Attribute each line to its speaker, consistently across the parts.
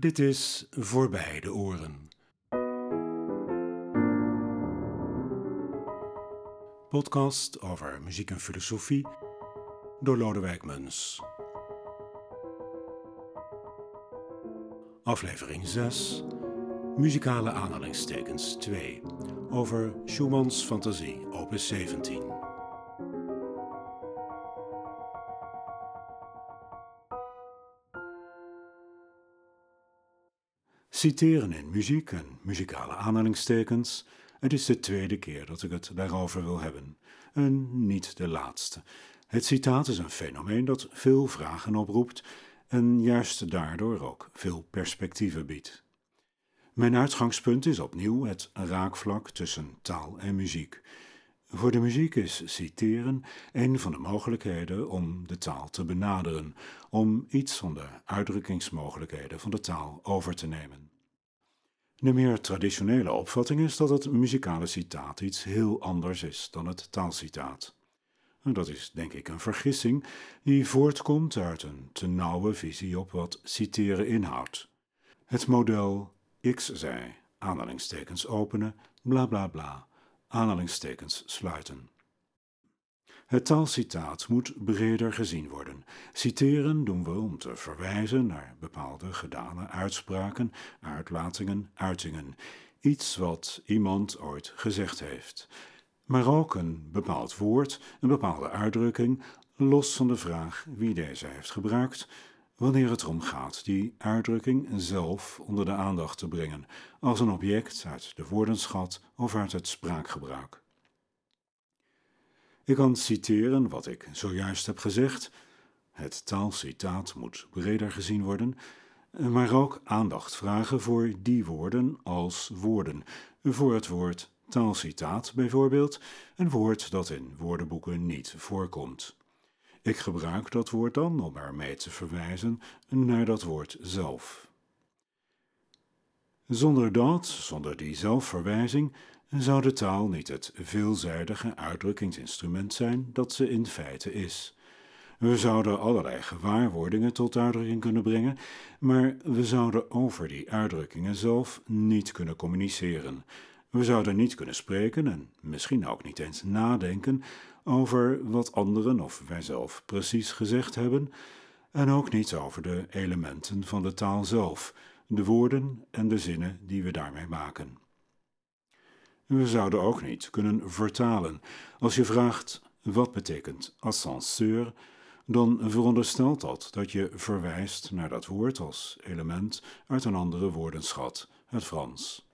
Speaker 1: Dit is Voorbij de Oren. Podcast over muziek en filosofie door Lodewijk Muns. Aflevering 6. Muzikale aanhalingstekens 2. Over Schumanns Fantasie, opus 17. Citeren in muziek en muzikale aanhalingstekens. Het is de tweede keer dat ik het daarover wil hebben. En niet de laatste. Het citaat is een fenomeen dat veel vragen oproept en juist daardoor ook veel perspectieven biedt. Mijn uitgangspunt is opnieuw het raakvlak tussen taal en muziek. Voor de muziek is citeren een van de mogelijkheden om de taal te benaderen, om iets van de uitdrukkingsmogelijkheden van de taal over te nemen. De meer traditionele opvatting is dat het muzikale citaat iets heel anders is dan het taalcitaat. Dat is denk ik een vergissing die voortkomt uit een te nauwe visie op wat citeren inhoudt. Het model X zei, aanhalingstekens openen, bla bla bla, aanhalingstekens sluiten. Het taalcitaat moet breder gezien worden. Citeren doen we om te verwijzen naar bepaalde gedane uitspraken, uitlatingen, uitingen. Iets wat iemand ooit gezegd heeft. Maar ook een bepaald woord, een bepaalde uitdrukking, los van de vraag wie deze heeft gebruikt, wanneer het erom gaat die uitdrukking zelf onder de aandacht te brengen, als een object uit de woordenschat of uit het spraakgebruik. Ik kan citeren wat ik zojuist heb gezegd. Het taalcitaat moet breder gezien worden, maar ook aandacht vragen voor die woorden als woorden. Voor het woord taalcitaat bijvoorbeeld, een woord dat in woordenboeken niet voorkomt. Ik gebruik dat woord dan om ermee te verwijzen naar dat woord zelf. Zonder dat, zonder die zelfverwijzing, zou de taal niet het veelzijdige uitdrukkingsinstrument zijn dat ze in feite is. We zouden allerlei gewaarwordingen tot uitdrukking kunnen brengen, maar we zouden over die uitdrukkingen zelf niet kunnen communiceren. We zouden niet kunnen spreken en misschien ook niet eens nadenken over wat anderen of wijzelf precies gezegd hebben, en ook niet over de elementen van de taal zelf, de woorden en de zinnen die we daarmee maken. We zouden ook niet kunnen vertalen. Als je vraagt wat betekent ascenseur, dan veronderstelt dat dat je verwijst naar dat woord als element uit een andere woordenschat, het Frans.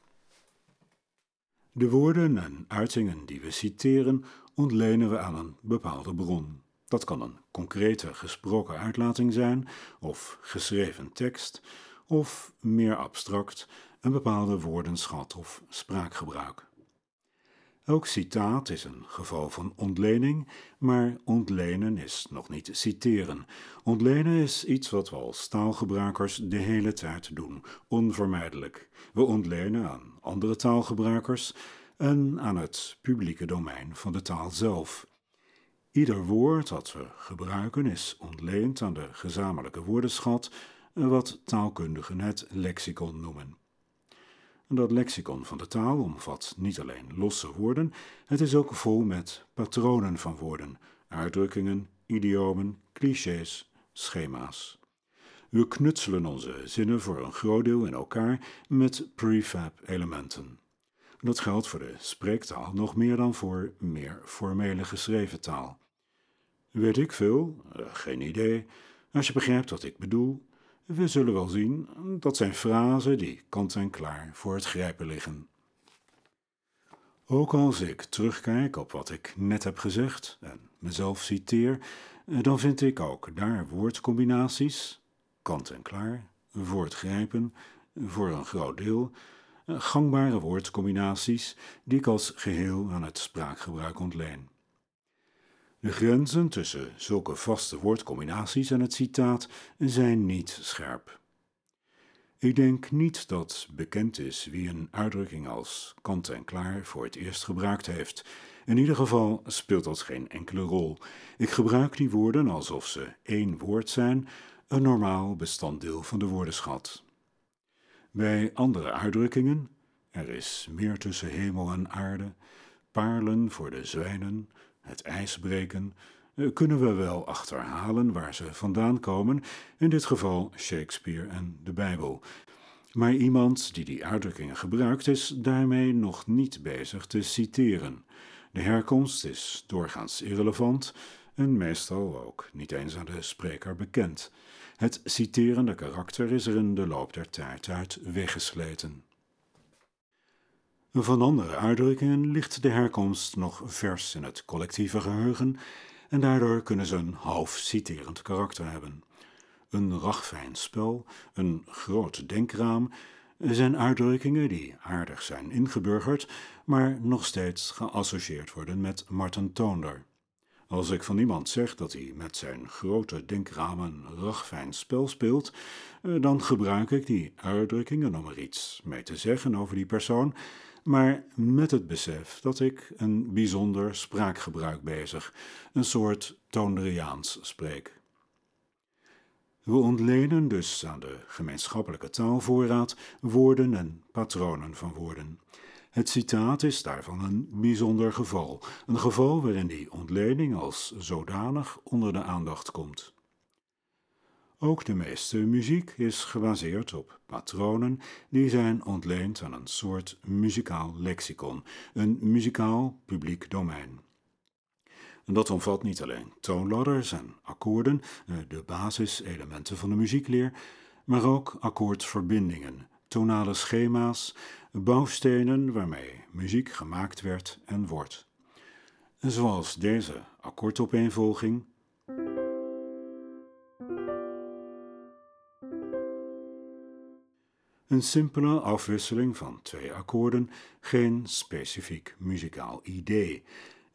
Speaker 1: De woorden en uitingen die we citeren ontlenen we aan een bepaalde bron. Dat kan een concrete gesproken uitlating zijn, of geschreven tekst, of meer abstract een bepaalde woordenschat of spraakgebruik. Elk citaat is een geval van ontlening, maar ontlenen is nog niet citeren. Ontlenen is iets wat we als taalgebruikers de hele tijd doen, onvermijdelijk. We ontlenen aan andere taalgebruikers en aan het publieke domein van de taal zelf. Ieder woord dat we gebruiken is ontleend aan de gezamenlijke woordenschat, wat taalkundigen het lexicon noemen. Dat lexicon van de taal omvat niet alleen losse woorden, het is ook vol met patronen van woorden, uitdrukkingen, idiomen, clichés, schema's. We knutselen onze zinnen voor een groot deel in elkaar met prefab-elementen. Dat geldt voor de spreektaal nog meer dan voor meer formele geschreven taal. Weet ik veel? Uh, geen idee. Als je begrijpt wat ik bedoel, we zullen wel zien, dat zijn frasen die kant en klaar voor het grijpen liggen. Ook als ik terugkijk op wat ik net heb gezegd en mezelf citeer, dan vind ik ook daar woordcombinaties, kant en klaar, voor het grijpen, voor een groot deel, gangbare woordcombinaties die ik als geheel aan het spraakgebruik ontleen. De grenzen tussen zulke vaste woordcombinaties en het citaat zijn niet scherp. Ik denk niet dat bekend is wie een uitdrukking als kant en klaar voor het eerst gebruikt heeft. In ieder geval speelt dat geen enkele rol. Ik gebruik die woorden alsof ze één woord zijn, een normaal bestanddeel van de woordenschat. Bij andere uitdrukkingen, er is meer tussen hemel en aarde, paarlen voor de zwijnen, het ijs breken, eh, kunnen we wel achterhalen waar ze vandaan komen, in dit geval Shakespeare en de Bijbel. Maar iemand die die uitdrukkingen gebruikt is daarmee nog niet bezig te citeren. De herkomst is doorgaans irrelevant en meestal ook niet eens aan de spreker bekend. Het citerende karakter is er in de loop der tijd uit weggesleten. Van andere uitdrukkingen ligt de herkomst nog vers in het collectieve geheugen en daardoor kunnen ze een half citerend karakter hebben. Een ragfijn spel, een groot denkraam, zijn uitdrukkingen die aardig zijn ingeburgerd, maar nog steeds geassocieerd worden met Martin Toonder. Als ik van iemand zeg dat hij met zijn grote denkraam een ragfijn spel speelt, eh, dan gebruik ik die uitdrukkingen om er iets mee te zeggen over die persoon, maar met het besef dat ik een bijzonder spraakgebruik bezig, een soort Toonderiaans spreek. We ontlenen dus aan de gemeenschappelijke taalvoorraad woorden en patronen van woorden. Het citaat is daarvan een bijzonder geval, een geval waarin die ontlening als zodanig onder de aandacht komt. Ook de meeste muziek is gebaseerd op patronen die zijn ontleend aan een soort muzikaal lexicon, een muzikaal publiek domein. Dat omvat niet alleen toonladders en akkoorden, eh, de basiselementen van de muziekleer, maar ook akkoordverbindingen, tonale schema's, bouwstenen waarmee muziek gemaakt werd en wordt. Zoals deze akkoordopeenvolging. Een simpele afwisseling van twee akkoorden, geen specifiek muzikaal idee.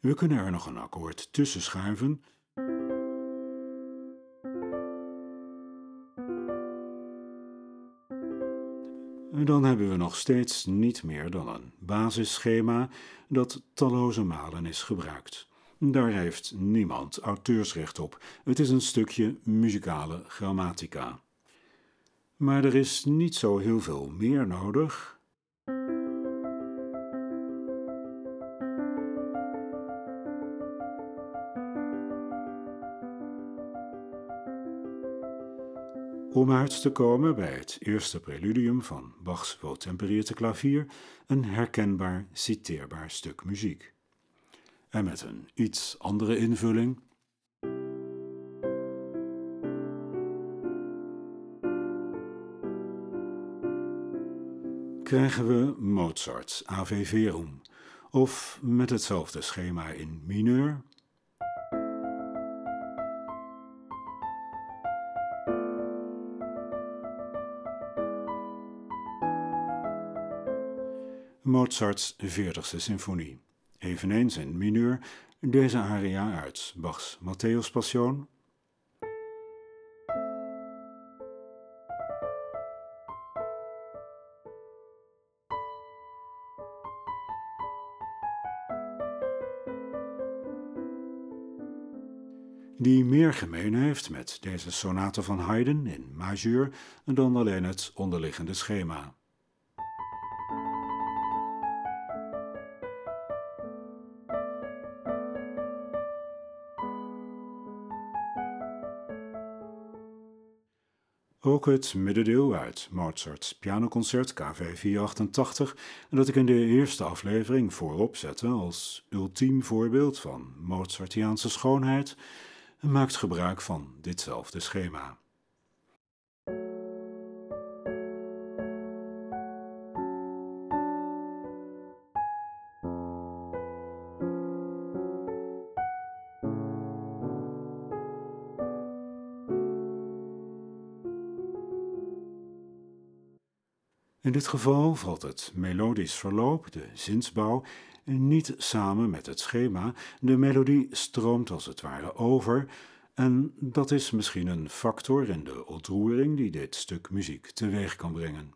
Speaker 1: We kunnen er nog een akkoord tussen schuiven. Dan hebben we nog steeds niet meer dan een basisschema dat talloze malen is gebruikt. Daar heeft niemand auteursrecht op. Het is een stukje muzikale grammatica. Maar er is niet zo heel veel meer nodig. Om uit te komen bij het eerste preludium van Bachs weltemperierte klavier, een herkenbaar, citeerbaar stuk muziek. En met een iets andere invulling krijgen we Mozarts Ave Verum, of met hetzelfde schema in mineur. Mozarts 40ste symfonie, eveneens in mineur, deze aria uit. Bachs Matthäus Passion die meer gemeen heeft met deze sonate van Haydn in majeur dan alleen het onderliggende schema. Ook het middendeel uit Mozarts pianoconcert KV 488, dat ik in de eerste aflevering voorop zette als ultiem voorbeeld van Mozartiaanse schoonheid, maakt gebruik van ditzelfde schema. In dit geval valt het melodisch verloop, de zinsbouw, niet samen met het schema. De melodie stroomt als het ware over en dat is misschien een factor in de ontroering die dit stuk muziek teweeg kan brengen.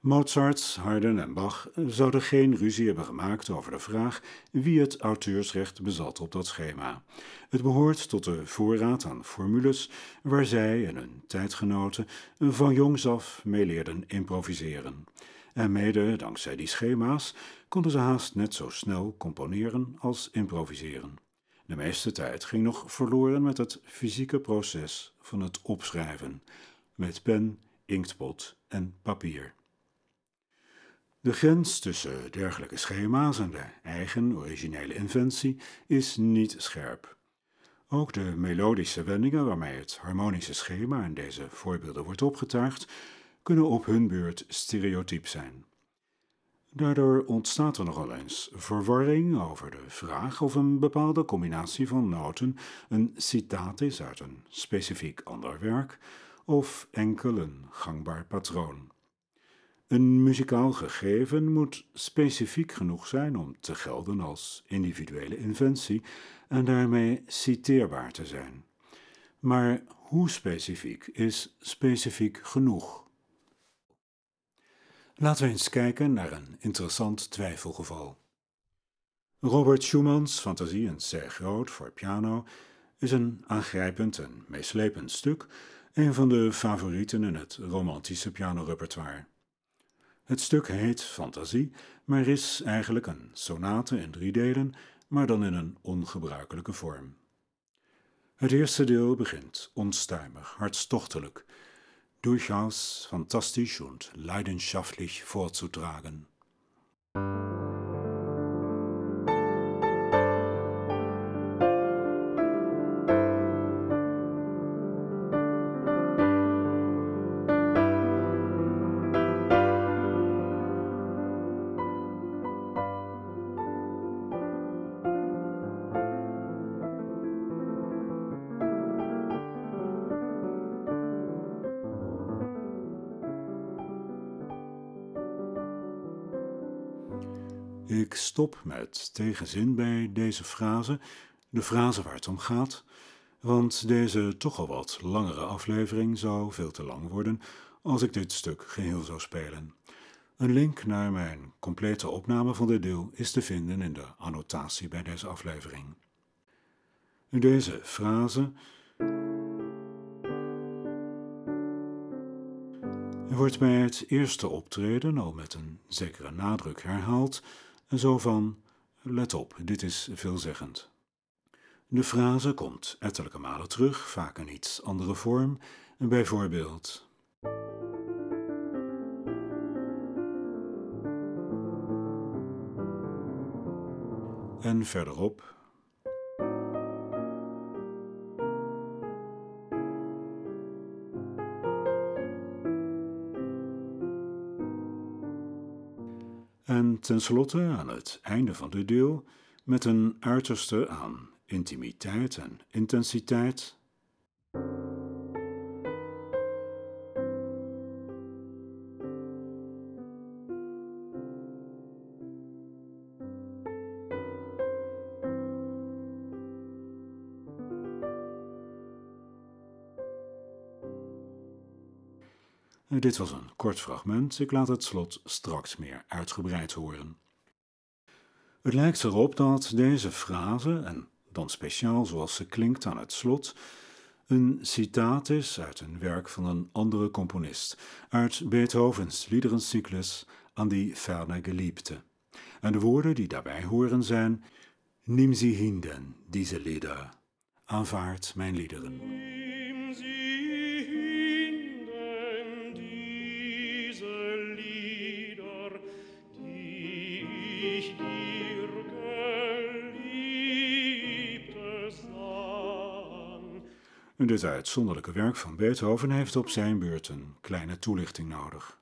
Speaker 1: Mozart, Haydn en Bach zouden geen ruzie hebben gemaakt over de vraag wie het auteursrecht bezat op dat schema. Het behoort tot de voorraad aan formules waar zij en hun tijdgenoten van jongs af mee leerden improviseren. En mede dankzij die schema's konden ze haast net zo snel componeren als improviseren. De meeste tijd ging nog verloren met het fysieke proces van het opschrijven, met pen, inktpot en papier. De grens tussen dergelijke schema's en de eigen originele inventie is niet scherp. Ook de melodische wendingen waarmee het harmonische schema in deze voorbeelden wordt opgetuigd, kunnen op hun beurt stereotyp zijn. Daardoor ontstaat er nogal eens verwarring over de vraag of een bepaalde combinatie van noten een citaat is uit een specifiek ander werk of enkel een gangbaar patroon. Een muzikaal gegeven moet specifiek genoeg zijn om te gelden als individuele inventie en daarmee citeerbaar te zijn. Maar hoe specifiek is specifiek genoeg? Laten we eens kijken naar een interessant twijfelgeval. Robert Schumann's Fantasie in C groot voor piano is een aangrijpend en meeslepend stuk, een van de favorieten in het romantische pianorepertoire. Het stuk heet Fantasie, maar is eigenlijk een sonate in drie delen, maar dan in een ongebruikelijke vorm. Het eerste deel begint onstuimig, hartstochtelijk, durchaus fantastisch und leidenschaftlich vorzutragen. Ik stop met tegenzin bij deze frase, de frase waar het om gaat, want deze toch al wat langere aflevering zou veel te lang worden als ik dit stuk geheel zou spelen. Een link naar mijn complete opname van dit deel is te vinden in de annotatie bij deze aflevering. Deze frase wordt bij het eerste optreden al met een zekere nadruk herhaald zo van: let op, dit is veelzeggend. De frase komt ettelijke malen terug, vaak in iets andere vorm, bijvoorbeeld. En verderop tenslotte, aan het einde van dit deel, met een uiterste aan intimiteit en intensiteit. Dit was een kort fragment, ik laat het slot straks meer uitgebreid horen. Het lijkt erop dat deze frase, en dan speciaal zoals ze klinkt aan het slot, een citaat is uit een werk van een andere componist, uit Beethovens liederencyclus aan die ferne Geliebte. En de woorden die daarbij horen zijn: Nimm sie hinden, diese Lieder, aanvaard mijn liederen. Dit uitzonderlijke werk van Beethoven heeft op zijn beurt een kleine toelichting nodig.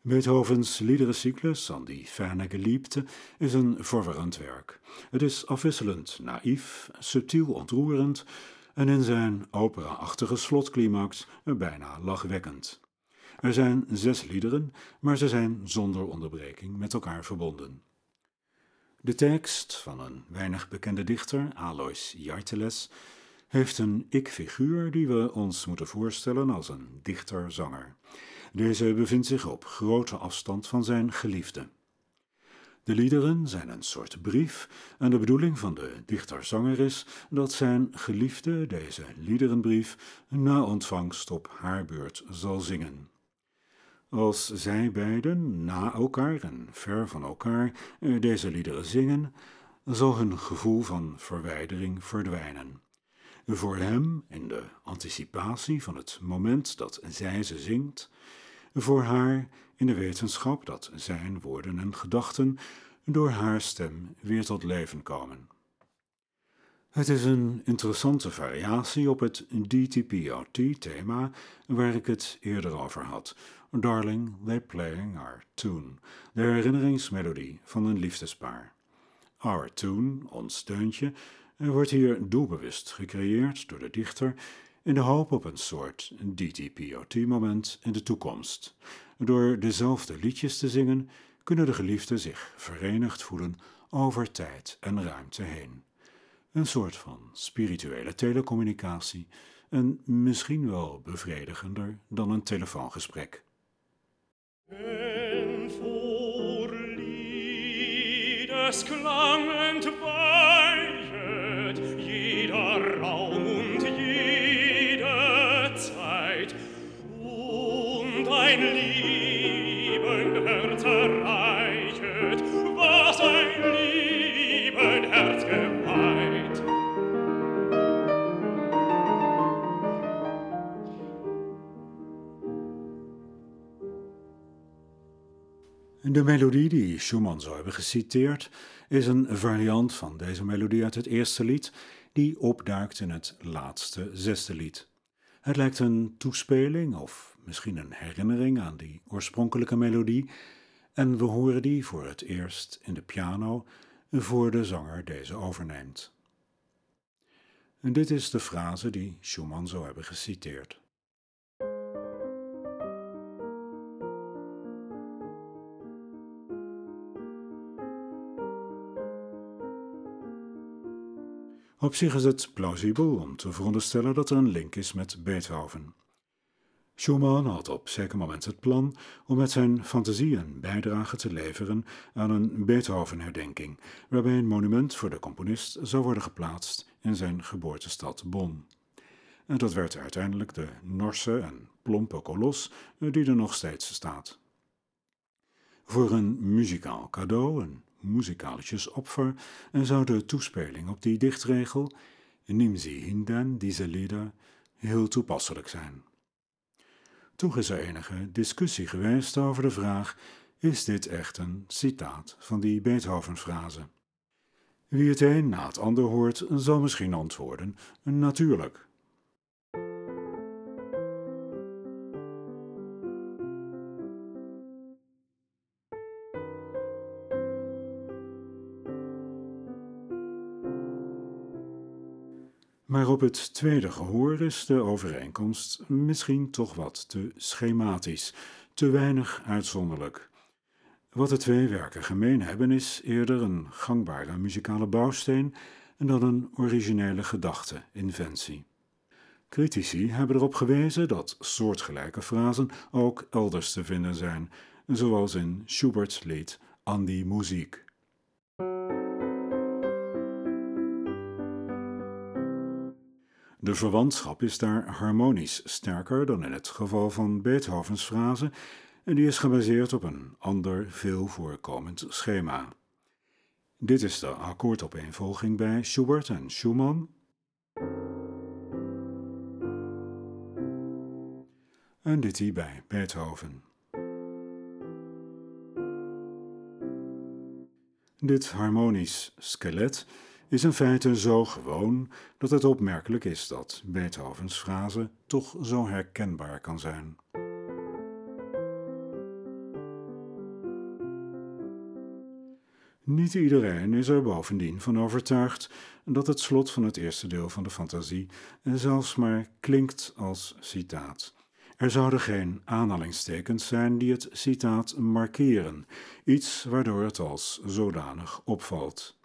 Speaker 1: Beethovens liederencyclus aan die ferne geliebte is een verwarrend werk. Het is afwisselend naïef, subtiel ontroerend en in zijn opera-achtige slotclimax bijna lachwekkend. Er zijn zes liederen, maar ze zijn zonder onderbreking met elkaar verbonden. De tekst van een weinig bekende dichter, Alois Jarteles, heeft een ik-figuur die we ons moeten voorstellen als een dichter-zanger. Deze bevindt zich op grote afstand van zijn geliefde. De liederen zijn een soort brief en de bedoeling van de dichter-zanger is dat zijn geliefde deze liederenbrief na ontvangst op haar beurt zal zingen. Als zij beiden na elkaar en ver van elkaar deze liederen zingen, zal hun gevoel van verwijdering verdwijnen. Voor hem in de anticipatie van het moment dat zij ze zingt, voor haar in de wetenschap dat zijn woorden en gedachten door haar stem weer tot leven komen. Het is een interessante variatie op het DTPOT-thema waar ik het eerder over had. Darling, they playing our tune, de herinneringsmelodie van een liefdespaar. Our tune, ons deuntje, wordt hier doelbewust gecreëerd door de dichter in de hoop op een soort DTPOT-moment in de toekomst. Door dezelfde liedjes te zingen kunnen de geliefden zich verenigd voelen over tijd en ruimte heen. Een soort van spirituele telecommunicatie en misschien wel bevredigender dan een telefoongesprek.
Speaker 2: En voor
Speaker 1: De melodie die Schumann zou hebben geciteerd is een variant van deze melodie uit het eerste lied, die opduikt in het laatste zesde lied. Het lijkt een toespeling of misschien een herinnering aan die oorspronkelijke melodie, en we horen die voor het eerst in de piano voor de zanger deze overneemt. En dit is de frase die Schumann zou hebben geciteerd. Op zich is het plausibel om te veronderstellen dat er een link is met Beethoven. Schumann had op zeker moment het plan om met zijn fantasie een bijdrage te leveren aan een Beethoven-herdenking, waarbij een monument voor de componist zou worden geplaatst in zijn geboortestad Bonn. En dat werd uiteindelijk de Norse en plompe kolos die er nog steeds staat. Voor een muzikaal cadeau, opfer en zou de toespeling op die dichtregel Nimm sie hinden, diese Lieder heel toepasselijk zijn. Toch is er enige discussie geweest over de vraag: is dit echt een citaat van die Beethoven-frase? Wie het een na het ander hoort, zal misschien antwoorden: natuurlijk. Op het tweede gehoor is de overeenkomst misschien toch wat te schematisch, te weinig uitzonderlijk. Wat de twee werken gemeen hebben is eerder een gangbare muzikale bouwsteen dan een originele gedachte, inventie. Critici hebben erop gewezen dat soortgelijke frasen ook elders te vinden zijn, zoals in Schubert's lied An die Muziek. De verwantschap is daar harmonisch sterker dan in het geval van Beethovens frase, en die is gebaseerd op een ander veel voorkomend schema. Dit is de akkoordopeenvolging bij Schubert en Schumann. En dit hier bij Beethoven. Dit harmonisch skelet is in feite zo gewoon dat het opmerkelijk is dat Beethovens frase toch zo herkenbaar kan zijn. Niet iedereen is er bovendien van overtuigd dat het slot van het eerste deel van de fantasie zelfs maar klinkt als citaat. Er zouden geen aanhalingstekens zijn die het citaat markeren, iets waardoor het als zodanig opvalt.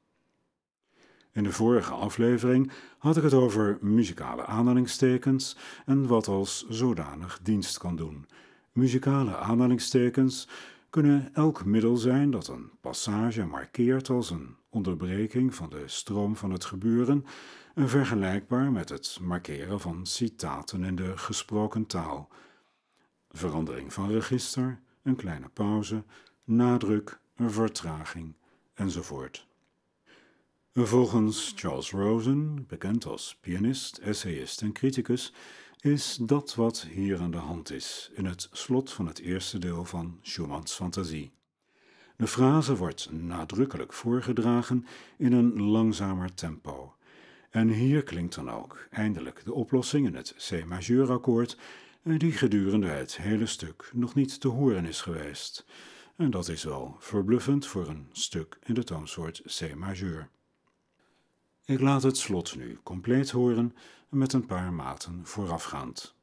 Speaker 1: In de vorige aflevering had ik het over muzikale aanhalingstekens en wat als zodanig dienst kan doen. Muzikale aanhalingstekens kunnen elk middel zijn dat een passage markeert als een onderbreking van de stroom van het gebeuren, vergelijkbaar met het markeren van citaten in de gesproken taal. Verandering van register, een kleine pauze, nadruk, vertraging enzovoort. Volgens Charles Rosen, bekend als pianist, essayist en criticus, is dat wat hier aan de hand is in het slot van het eerste deel van Schumanns fantasie. De frase wordt nadrukkelijk voorgedragen in een langzamer tempo. En hier klinkt dan ook eindelijk de oplossing in het C-majeurakkoord, die gedurende het hele stuk nog niet te horen is geweest. En dat is wel verbluffend voor een stuk in de toonsoort C-majeur. Ik laat het slot nu compleet horen met een paar maten voorafgaand.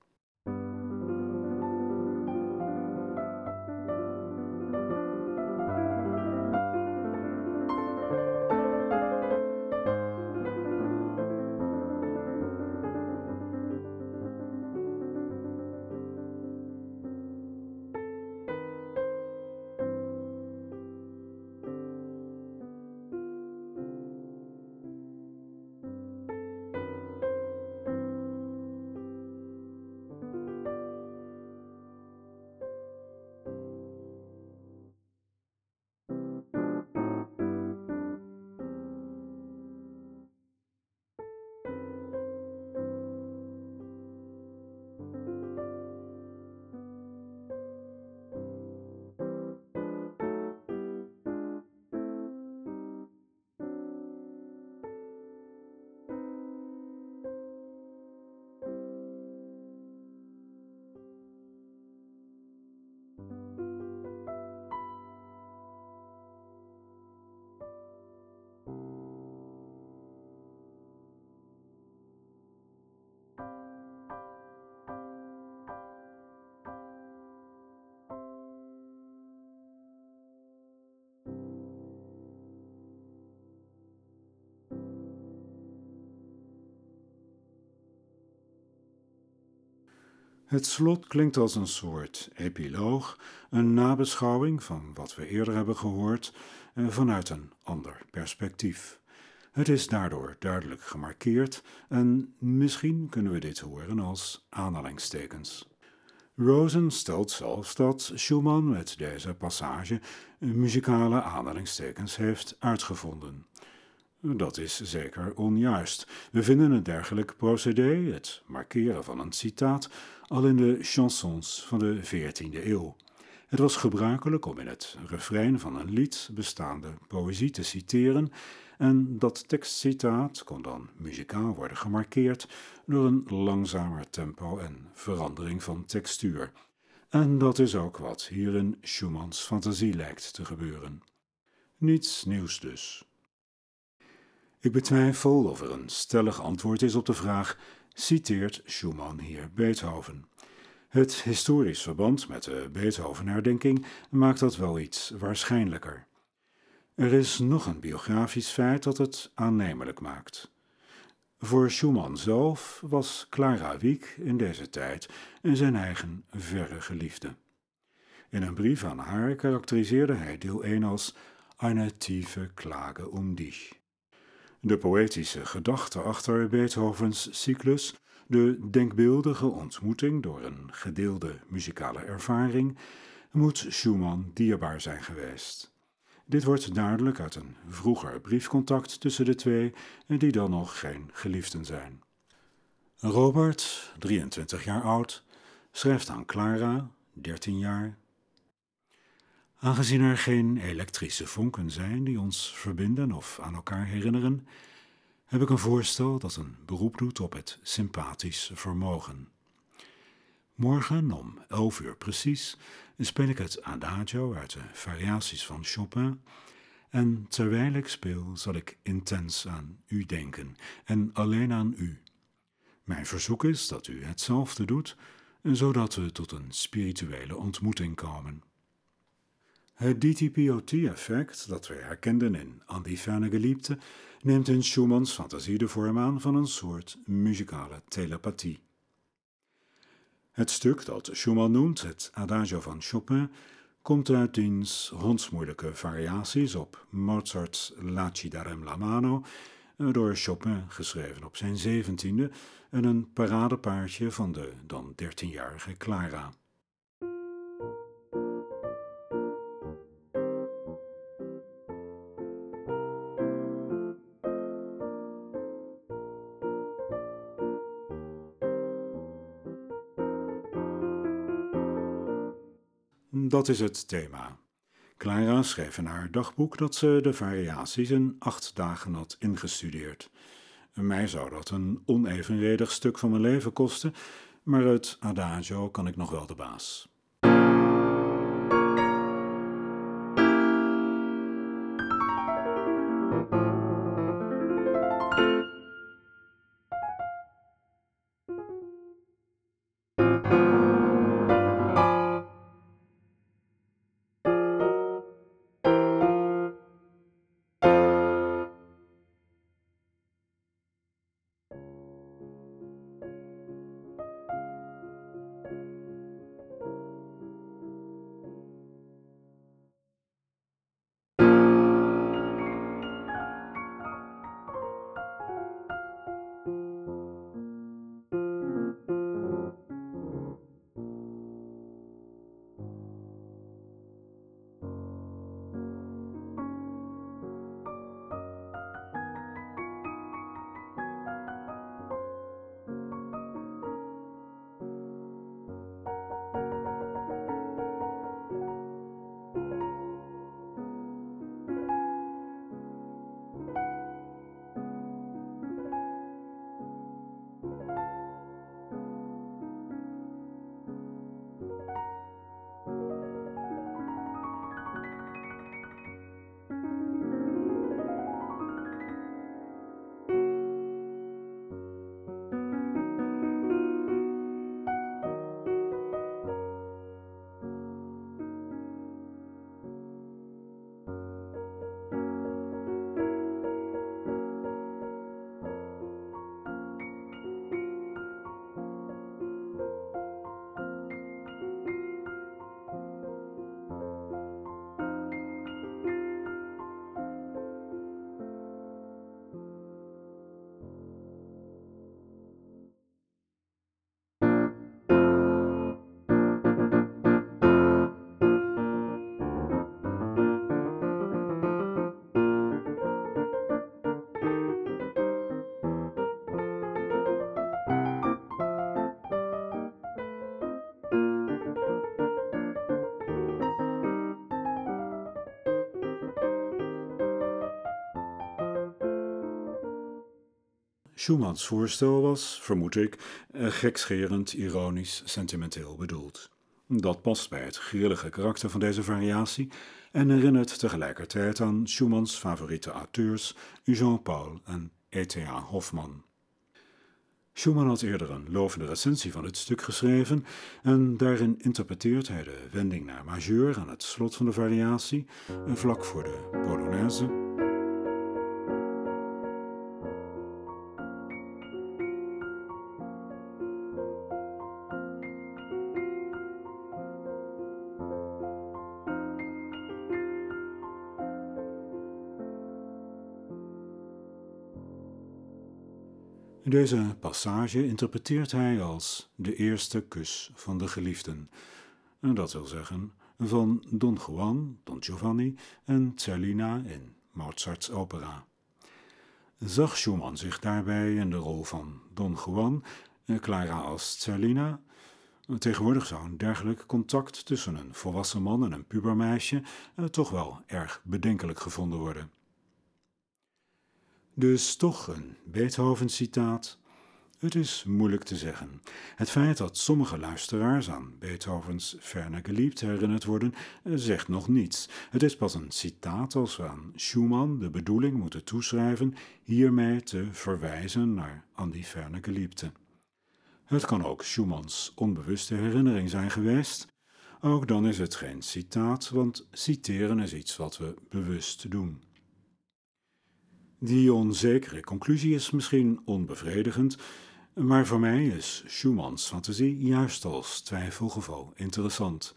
Speaker 1: thank you Het slot klinkt als een soort epiloog, een nabeschouwing van wat we eerder hebben gehoord eh, vanuit een ander perspectief. Het is daardoor duidelijk gemarkeerd en misschien kunnen we dit horen als aanhalingstekens. Rosen stelt zelfs dat Schumann met deze passage muzikale aanhalingstekens heeft uitgevonden. Dat is zeker onjuist. We vinden een dergelijk procedé, het markeren van een citaat, al in de chansons van de 14e eeuw. Het was gebruikelijk om in het refrein van een lied bestaande poëzie te citeren, en dat tekstcitaat kon dan muzikaal worden gemarkeerd door een langzamer tempo en verandering van textuur. En dat is ook wat hier in Schumanns fantasie lijkt te gebeuren. Niets nieuws dus. Ik betwijfel of er een stellig antwoord is op de vraag: citeert Schumann hier Beethoven? Het historisch verband met de Beethoven-herdenking maakt dat wel iets waarschijnlijker. Er is nog een biografisch feit dat het aannemelijk maakt. Voor Schumann zelf was Clara Wieck in deze tijd zijn eigen verre geliefde. In een brief aan haar karakteriseerde hij deel 1 als eine tiefe Klage um dich. De poëtische gedachte achter Beethovens cyclus, de denkbeeldige ontmoeting door een gedeelde muzikale ervaring, moet Schumann dierbaar zijn geweest. Dit wordt duidelijk uit een vroeger briefcontact tussen de twee, die dan nog geen geliefden zijn. Robert, 23 jaar oud, schrijft aan Clara, 13 jaar. Aangezien er geen elektrische vonken zijn die ons verbinden of aan elkaar herinneren, heb ik een voorstel dat een beroep doet op het sympathisch vermogen. Morgen om 11 uur precies speel ik het Adagio uit de variaties van Chopin. En terwijl ik speel, zal ik intens aan u denken en alleen aan u. Mijn verzoek is dat u hetzelfde doet, zodat we tot een spirituele ontmoeting komen. Het DTPOT-effect dat we herkenden in Andy Geliebte neemt in Schumanns fantasie de vorm aan van een soort muzikale telepathie. Het stuk dat Schumann noemt, het Adagio van Chopin, komt uit diens hondsmoeilijke variaties op Mozart's La ci darem la mano, door Chopin geschreven op zijn zeventiende en een paradepaardje van de dan dertienjarige Clara. Dat is het thema. Clara schreef in haar dagboek dat ze de variaties in acht dagen had ingestudeerd. Mij zou dat een onevenredig stuk van mijn leven kosten, maar uit Adagio kan ik nog wel de baas. Schumanns voorstel was, vermoed ik, eh, gekscherend, ironisch, sentimenteel bedoeld. Dat past bij het grillige karakter van deze variatie en herinnert tegelijkertijd aan Schumanns favoriete auteurs Jean-Paul en E.T.A. Hoffmann. Schumann had eerder een lovende recensie van het stuk geschreven en daarin interpreteert hij de wending naar majeur aan het slot van de variatie, vlak voor de Polonaise, Deze passage interpreteert hij als de eerste kus van de geliefden. Dat wil zeggen van Don Juan, Don Giovanni en Zerlina in Mozarts opera. Zag Schumann zich daarbij in de rol van Don Juan, Clara als Zerlina? Tegenwoordig zou een dergelijk contact tussen een volwassen man en een pubermeisje eh, toch wel erg bedenkelijk gevonden worden. Dus toch een Beethoven-citaat. Het is moeilijk te zeggen. Het feit dat sommige luisteraars aan Beethovens Ferne Geliebd herinnerd worden, eh, zegt nog niets. Het is pas een citaat als we aan Schumann de bedoeling moeten toeschrijven hiermee te verwijzen naar An die Ferne Geliebte. Het kan ook Schumanns onbewuste herinnering zijn geweest. Ook dan is het geen citaat, want citeren is iets wat we bewust doen. Die onzekere conclusie is misschien onbevredigend, Maar voor mij is Schumanns fantasie juist als twijfelgeval interessant.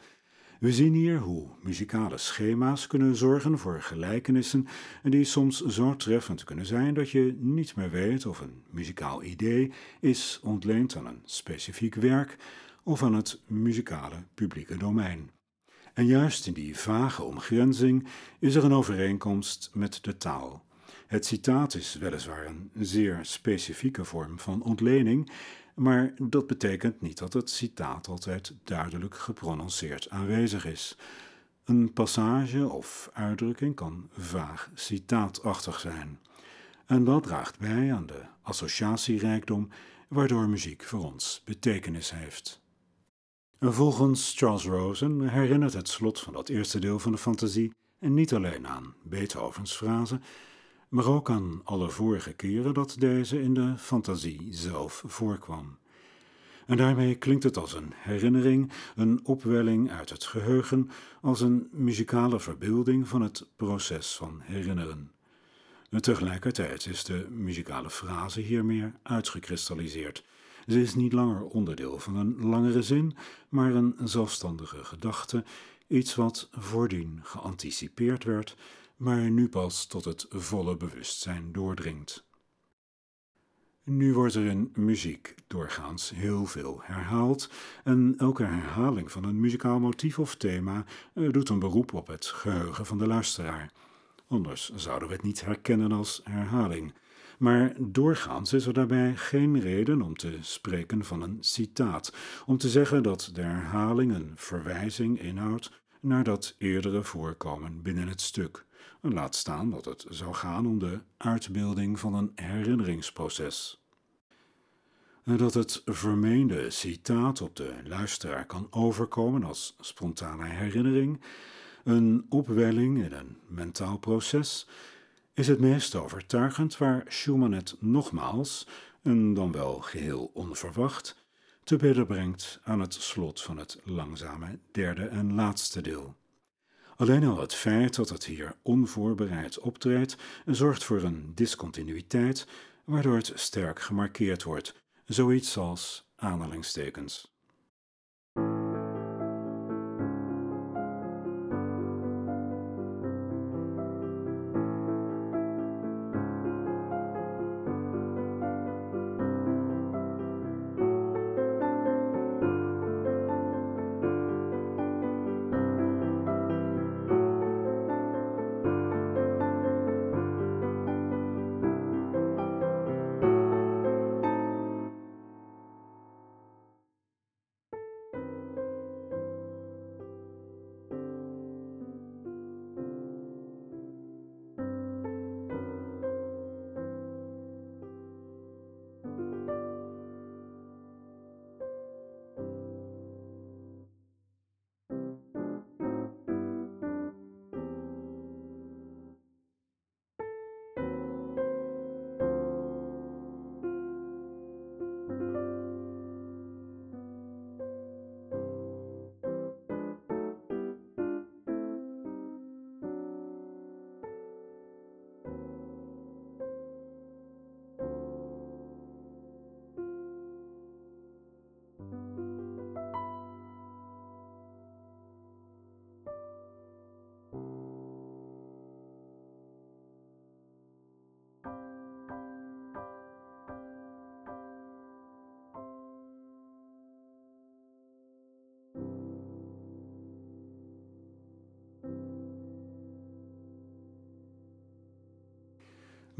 Speaker 1: We zien hier hoe muzikale schema's kunnen zorgen voor gelijkenissen die soms zo treffend kunnen zijn dat je niet meer weet of een muzikaal idee is ontleend aan een specifiek werk of aan het muzikale publieke domein. En juist in die vage omgrenzing is er een overeenkomst met de taal. Het citaat is weliswaar een zeer specifieke vorm van ontlening, maar dat betekent niet dat het citaat altijd duidelijk geprononceerd aanwezig is. Een passage of uitdrukking kan vaag citaatachtig zijn. En dat draagt bij aan de associatierijkdom waardoor muziek voor ons betekenis heeft. Volgens Charles Rosen herinnert het slot van dat eerste deel van de fantasie niet alleen aan Beethovens frase, maar ook aan alle vorige keren dat deze in de fantasie zelf voorkwam. En daarmee klinkt het als een herinnering, een opwelling uit het geheugen, als een muzikale verbeelding van het proces van herinneren. En tegelijkertijd is de muzikale frase hier meer uitgekristalliseerd. Ze is niet langer onderdeel van een langere zin, maar een zelfstandige gedachte, iets wat voordien geanticipeerd werd maar nu pas tot het volle bewustzijn doordringt. Nu wordt er in muziek doorgaans heel veel herhaald en elke herhaling van een muzikaal motief of thema eh, doet een beroep op het geheugen van de luisteraar. Anders zouden we het niet herkennen als herhaling. Maar doorgaans is er daarbij geen reden om te spreken van een citaat, om te zeggen dat de herhaling een verwijzing inhoudt naar dat eerdere voorkomen binnen het stuk. Laat staan dat het zou gaan om de uitbeelding van een herinneringsproces. Dat het vermeende citaat op de luisteraar kan overkomen als spontane herinnering, een opwelling in een mentaal proces, is het meest overtuigend waar Schumann het nogmaals, en dan wel geheel onverwacht, te bidden brengt aan het slot van het langzame derde en laatste deel. Alleen al het feit dat het hier onvoorbereid optreedt, zorgt voor een discontinuïteit, waardoor het sterk gemarkeerd wordt, zoiets als aanhalingstekens.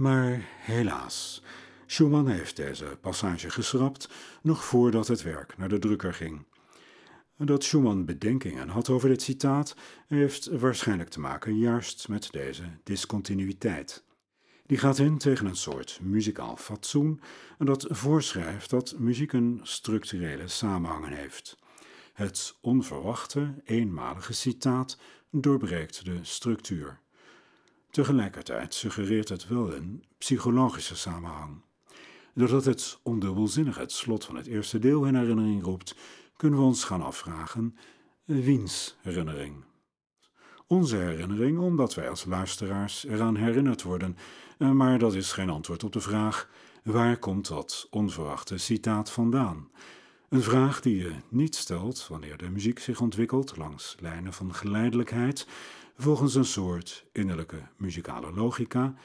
Speaker 1: Maar helaas, Schumann heeft deze passage geschrapt nog voordat het werk naar de drukker ging. Dat Schumann bedenkingen had over dit citaat heeft waarschijnlijk te maken juist met deze discontinuïteit. Die gaat in tegen een soort muzikaal fatsoen dat voorschrijft dat muziek een structurele samenhang heeft. Het onverwachte, eenmalige citaat doorbreekt de structuur. Tegelijkertijd suggereert het wel een psychologische samenhang. Doordat het ondubbelzinnig het slot van het eerste deel in herinnering roept, kunnen we ons gaan afvragen: wiens herinnering? Onze herinnering, omdat wij als luisteraars eraan herinnerd worden, eh, maar dat is geen antwoord op de vraag: Waar komt dat onverwachte citaat vandaan? Een vraag die je niet stelt wanneer de muziek zich ontwikkelt langs lijnen van geleidelijkheid, volgens een soort innerlijke muzikale logica,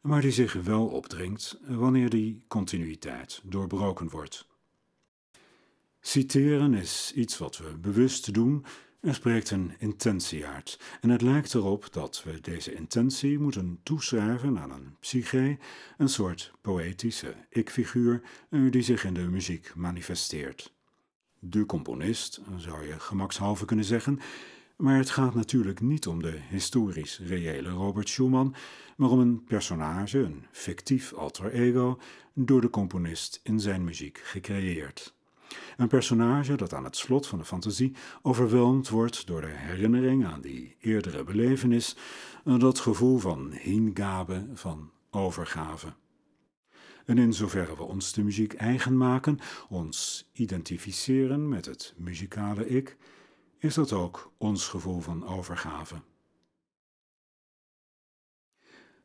Speaker 1: maar die zich wel opdringt wanneer die continuïteit doorbroken wordt. Citeren is iets wat we bewust doen er spreekt een intentie uit en het lijkt erop dat we deze intentie moeten toeschrijven aan een psyche, een soort poëtische ik-figuur eh, die zich in de muziek manifesteert. De componist, zou je gemakshalve kunnen zeggen, maar het gaat natuurlijk niet om de historisch reële Robert Schumann, maar om een personage, een fictief alter ego, door de componist in zijn muziek gecreëerd. Een personage dat aan het slot van de fantasie overweldigd wordt door de herinnering aan die eerdere belevenis, dat gevoel van hingabe, van overgave. En in zoverre we ons de muziek eigen maken, ons identificeren met het muzikale ik, is dat ook ons gevoel van overgave.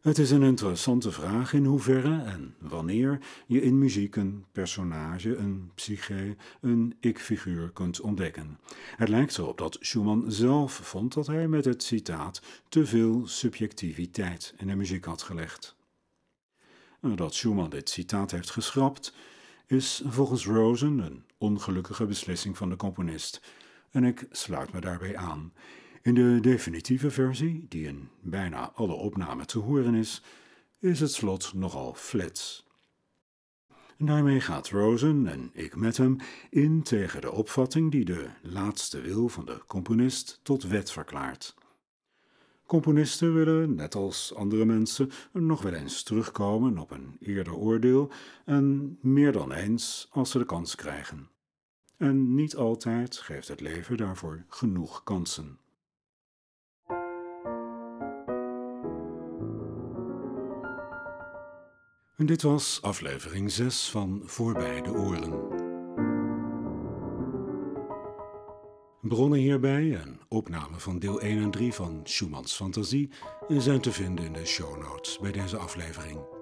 Speaker 1: Het is een interessante vraag in hoeverre en wanneer je in muziek een personage, een psyche, een ik-figuur kunt ontdekken. Het lijkt erop dat Schumann zelf vond dat hij met het citaat te veel subjectiviteit in de muziek had gelegd. Dat Schumann dit citaat heeft geschrapt, is volgens Rosen een ongelukkige beslissing van de componist, en ik sluit me daarbij aan. In de definitieve versie, die in bijna alle opnamen te horen is, is het slot nogal flats. Daarmee gaat Rosen, en ik met hem, in tegen de opvatting die de laatste wil van de componist tot wet verklaart. Componisten willen, net als andere mensen, nog wel eens terugkomen op een eerder oordeel en meer dan eens als ze de kans krijgen. En niet altijd geeft het leven daarvoor genoeg kansen. En dit was aflevering 6 van Voorbij de Oren. Bronnen hierbij en opname van deel 1 en 3 van Schumanns Fantasie zijn te vinden in de show notes bij deze aflevering.